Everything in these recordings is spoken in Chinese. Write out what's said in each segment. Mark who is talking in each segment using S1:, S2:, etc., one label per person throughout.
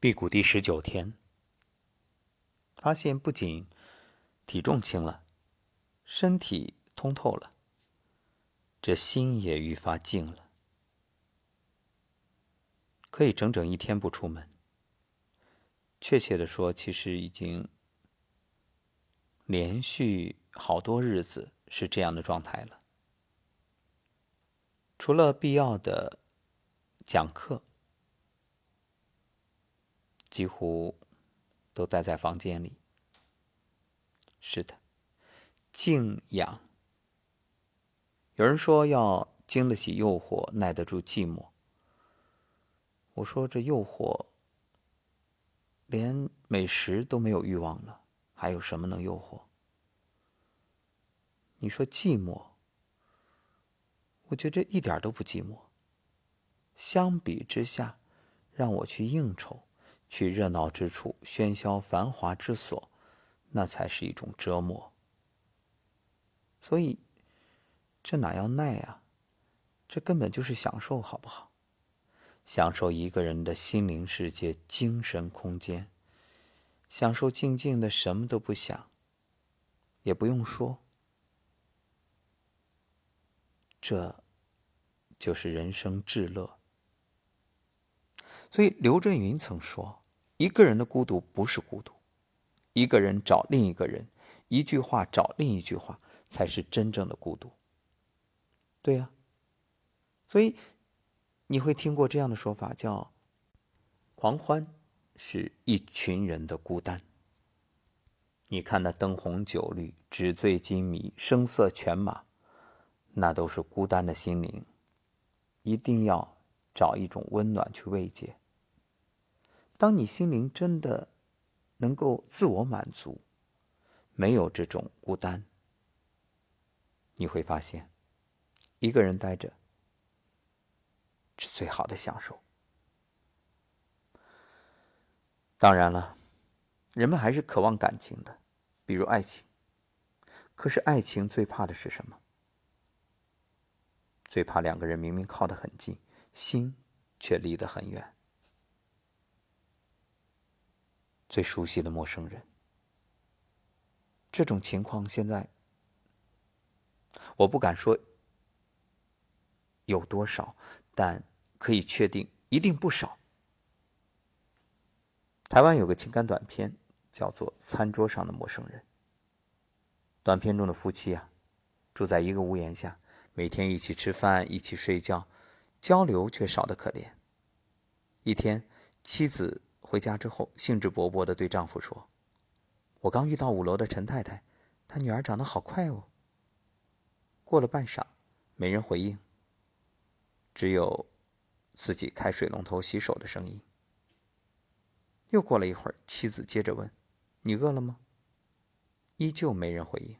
S1: 辟谷第十九天，发现不仅体重轻了，身体通透了，这心也愈发静了，可以整整一天不出门。确切的说，其实已经连续好多日子是这样的状态了。除了必要的讲课。几乎都待在房间里。是的，静养。有人说要经得起诱惑，耐得住寂寞。我说这诱惑，连美食都没有欲望了，还有什么能诱惑？你说寂寞，我觉着一点都不寂寞。相比之下，让我去应酬。去热闹之处、喧嚣繁华之所，那才是一种折磨。所以，这哪要耐啊？这根本就是享受，好不好？享受一个人的心灵世界、精神空间，享受静静的什么都不想，也不用说，这就是人生至乐。所以刘震云曾说：“一个人的孤独不是孤独，一个人找另一个人，一句话找另一句话，才是真正的孤独。”对呀，所以你会听过这样的说法，叫“狂欢是一群人的孤单”。你看那灯红酒绿、纸醉金迷、声色犬马，那都是孤单的心灵，一定要。找一种温暖去慰藉。当你心灵真的能够自我满足，没有这种孤单，你会发现，一个人待着是最好的享受。当然了，人们还是渴望感情的，比如爱情。可是爱情最怕的是什么？最怕两个人明明靠得很近。心却离得很远，最熟悉的陌生人。这种情况现在，我不敢说有多少，但可以确定一定不少。台湾有个情感短片，叫做《餐桌上的陌生人》。短片中的夫妻啊，住在一个屋檐下，每天一起吃饭，一起睡觉。交流却少得可怜。一天，妻子回家之后，兴致勃勃地对丈夫说：“我刚遇到五楼的陈太太，她女儿长得好快哦。”过了半晌，没人回应，只有自己开水龙头洗手的声音。又过了一会儿，妻子接着问：“你饿了吗？”依旧没人回应。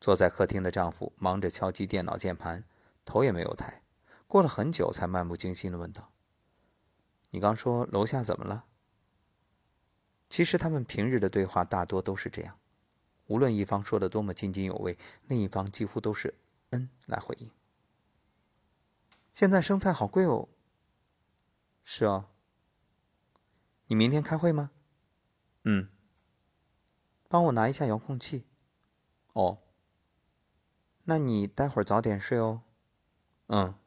S1: 坐在客厅的丈夫忙着敲击电脑键盘，头也没有抬。过了很久，才漫不经心的问道：“你刚说楼下怎么了？”其实他们平日的对话大多都是这样，无论一方说的多么津津有味，另一方几乎都是“嗯”来回应。现在生菜好贵哦。是啊。你明天开会吗？嗯。帮我拿一下遥控器。哦。那你待会儿早点睡哦。嗯。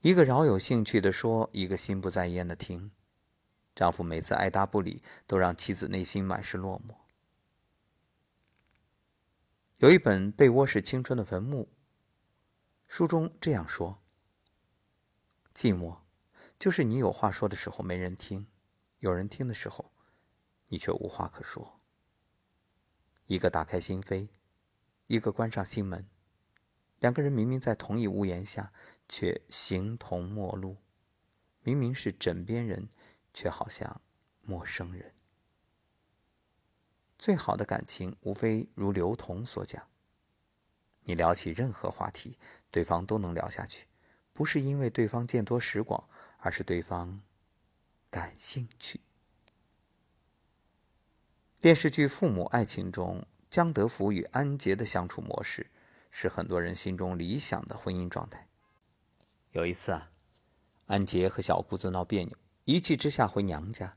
S1: 一个饶有兴趣的说，一个心不在焉的听。丈夫每次爱答不理，都让妻子内心满是落寞。有一本《被窝是青春的坟墓》，书中这样说：寂寞，就是你有话说的时候没人听，有人听的时候，你却无话可说。一个打开心扉，一个关上心门，两个人明明在同一屋檐下。却形同陌路，明明是枕边人，却好像陌生人。最好的感情，无非如刘同所讲：你聊起任何话题，对方都能聊下去，不是因为对方见多识广，而是对方感兴趣。电视剧《父母爱情》中，江德福与安杰的相处模式，是很多人心中理想的婚姻状态。有一次啊，安杰和小姑子闹别扭，一气之下回娘家。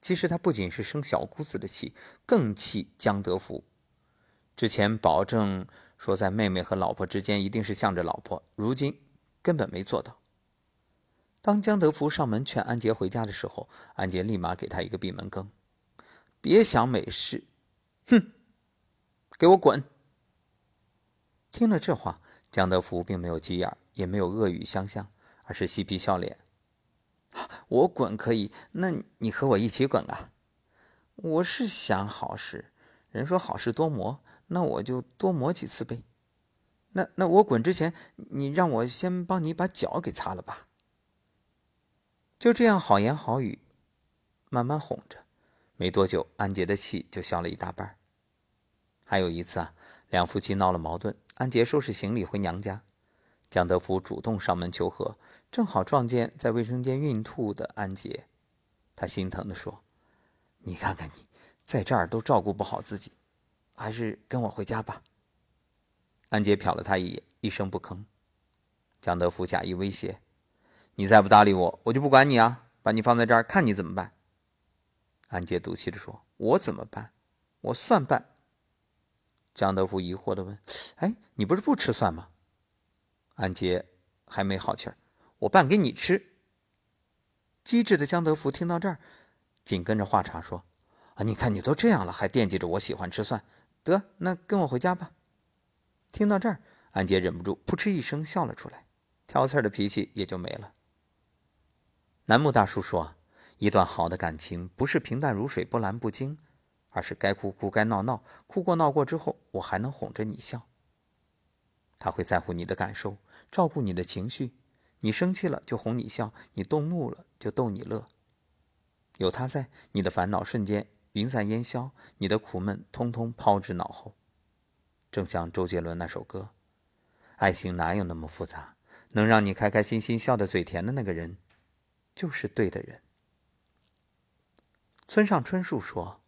S1: 其实他不仅是生小姑子的气，更气江德福。之前保证说在妹妹和老婆之间一定是向着老婆，如今根本没做到。当江德福上门劝安杰回家的时候，安杰立马给他一个闭门羹：“别想美事，哼，给我滚！”听了这话，江德福并没有急眼，也没有恶语相向，而是嬉皮笑脸：“我滚可以，那你和我一起滚啊？我是想好事，人说好事多磨，那我就多磨几次呗。那那我滚之前，你让我先帮你把脚给擦了吧。”就这样好言好语，慢慢哄着，没多久，安杰的气就消了一大半。还有一次啊，两夫妻闹了矛盾，安杰收拾行李回娘家，江德福主动上门求和，正好撞见在卫生间孕吐的安杰，他心疼地说：“你看看你，在这儿都照顾不好自己，还是跟我回家吧。”安杰瞟了他一眼，一声不吭。江德福假意威胁。你再不搭理我，我就不管你啊！把你放在这儿，看你怎么办。安杰赌气地说：“我怎么办？我蒜拌。”江德福疑惑地问：“哎，你不是不吃蒜吗？”安杰还没好气儿：“我拌给你吃。”机智的江德福听到这儿，紧跟着话茬说：“啊，你看你都这样了，还惦记着我喜欢吃蒜？得，那跟我回家吧。”听到这儿，安杰忍不住扑哧一声笑了出来，挑刺儿的脾气也就没了。楠木大叔说：“一段好的感情不是平淡如水、波澜不惊，而是该哭哭、该闹闹，哭过闹过之后，我还能哄着你笑。他会在乎你的感受，照顾你的情绪。你生气了就哄你笑，你动怒了就逗你乐。有他在，你的烦恼瞬间云散烟消，你的苦闷通通抛之脑后。正像周杰伦那首歌：爱情哪有那么复杂？能让你开开心心、笑得嘴甜的那个人。”就是对的人。村上春树说：“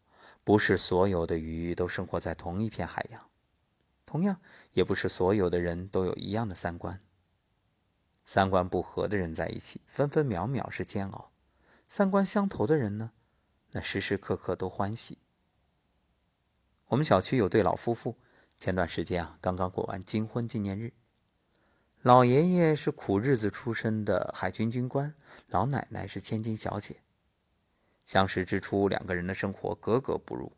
S1: 不是所有的鱼都生活在同一片海洋，同样，也不是所有的人都有一样的三观。三观不合的人在一起，分分秒秒是煎熬；三观相投的人呢，那时时刻刻都欢喜。”我们小区有对老夫妇，前段时间啊，刚刚过完金婚纪念日。老爷爷是苦日子出身的海军军官，老奶奶是千金小姐。相识之初，两个人的生活格格不入。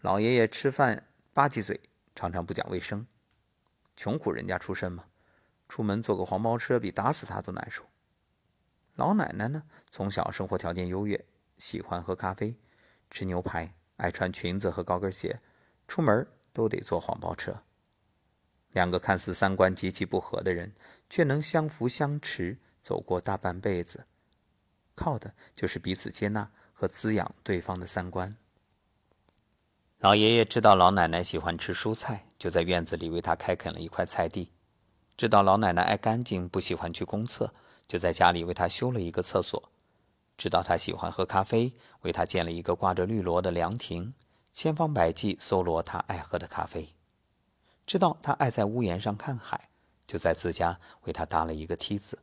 S1: 老爷爷吃饭吧唧嘴，常常不讲卫生。穷苦人家出身嘛，出门坐个黄包车比打死他都难受。老奶奶呢，从小生活条件优越，喜欢喝咖啡、吃牛排，爱穿裙子和高跟鞋，出门都得坐黄包车。两个看似三观极其不合的人，却能相扶相持走过大半辈子，靠的就是彼此接纳和滋养对方的三观。老爷爷知道老奶奶喜欢吃蔬菜，就在院子里为她开垦了一块菜地；知道老奶奶爱干净，不喜欢去公厕，就在家里为她修了一个厕所；知道她喜欢喝咖啡，为她建了一个挂着绿萝的凉亭，千方百计搜罗她爱喝的咖啡。知道她爱在屋檐上看海，就在自家为她搭了一个梯子。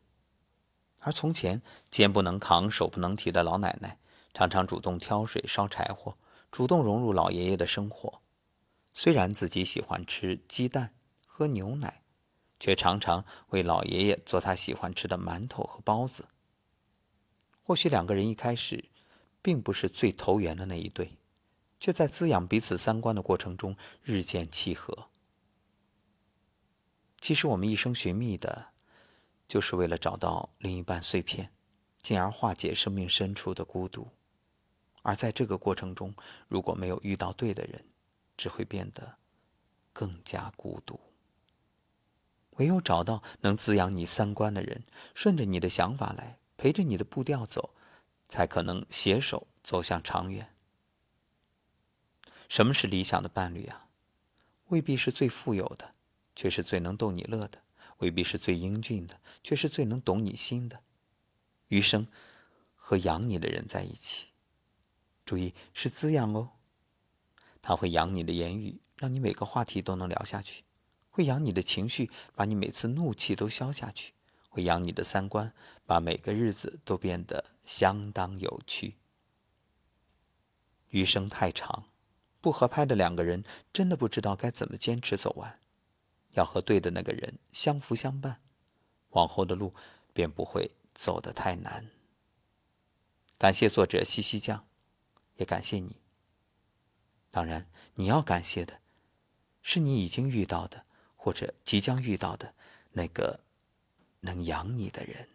S1: 而从前肩不能扛、手不能提的老奶奶，常常主动挑水、烧柴火，主动融入老爷爷的生活。虽然自己喜欢吃鸡蛋、喝牛奶，却常常为老爷爷做他喜欢吃的馒头和包子。或许两个人一开始并不是最投缘的那一对，却在滋养彼此三观的过程中日渐契合。其实我们一生寻觅的，就是为了找到另一半碎片，进而化解生命深处的孤独。而在这个过程中，如果没有遇到对的人，只会变得更加孤独。唯有找到能滋养你三观的人，顺着你的想法来，陪着你的步调走，才可能携手走向长远。什么是理想的伴侣啊？未必是最富有的。却是最能逗你乐的，未必是最英俊的，却是最能懂你心的。余生和养你的人在一起，注意是滋养哦。他会养你的言语，让你每个话题都能聊下去；会养你的情绪，把你每次怒气都消下去；会养你的三观，把每个日子都变得相当有趣。余生太长，不合拍的两个人真的不知道该怎么坚持走完。要和对的那个人相扶相伴，往后的路便不会走得太难。感谢作者西西酱，也感谢你。当然，你要感谢的，是你已经遇到的或者即将遇到的那个能养你的人。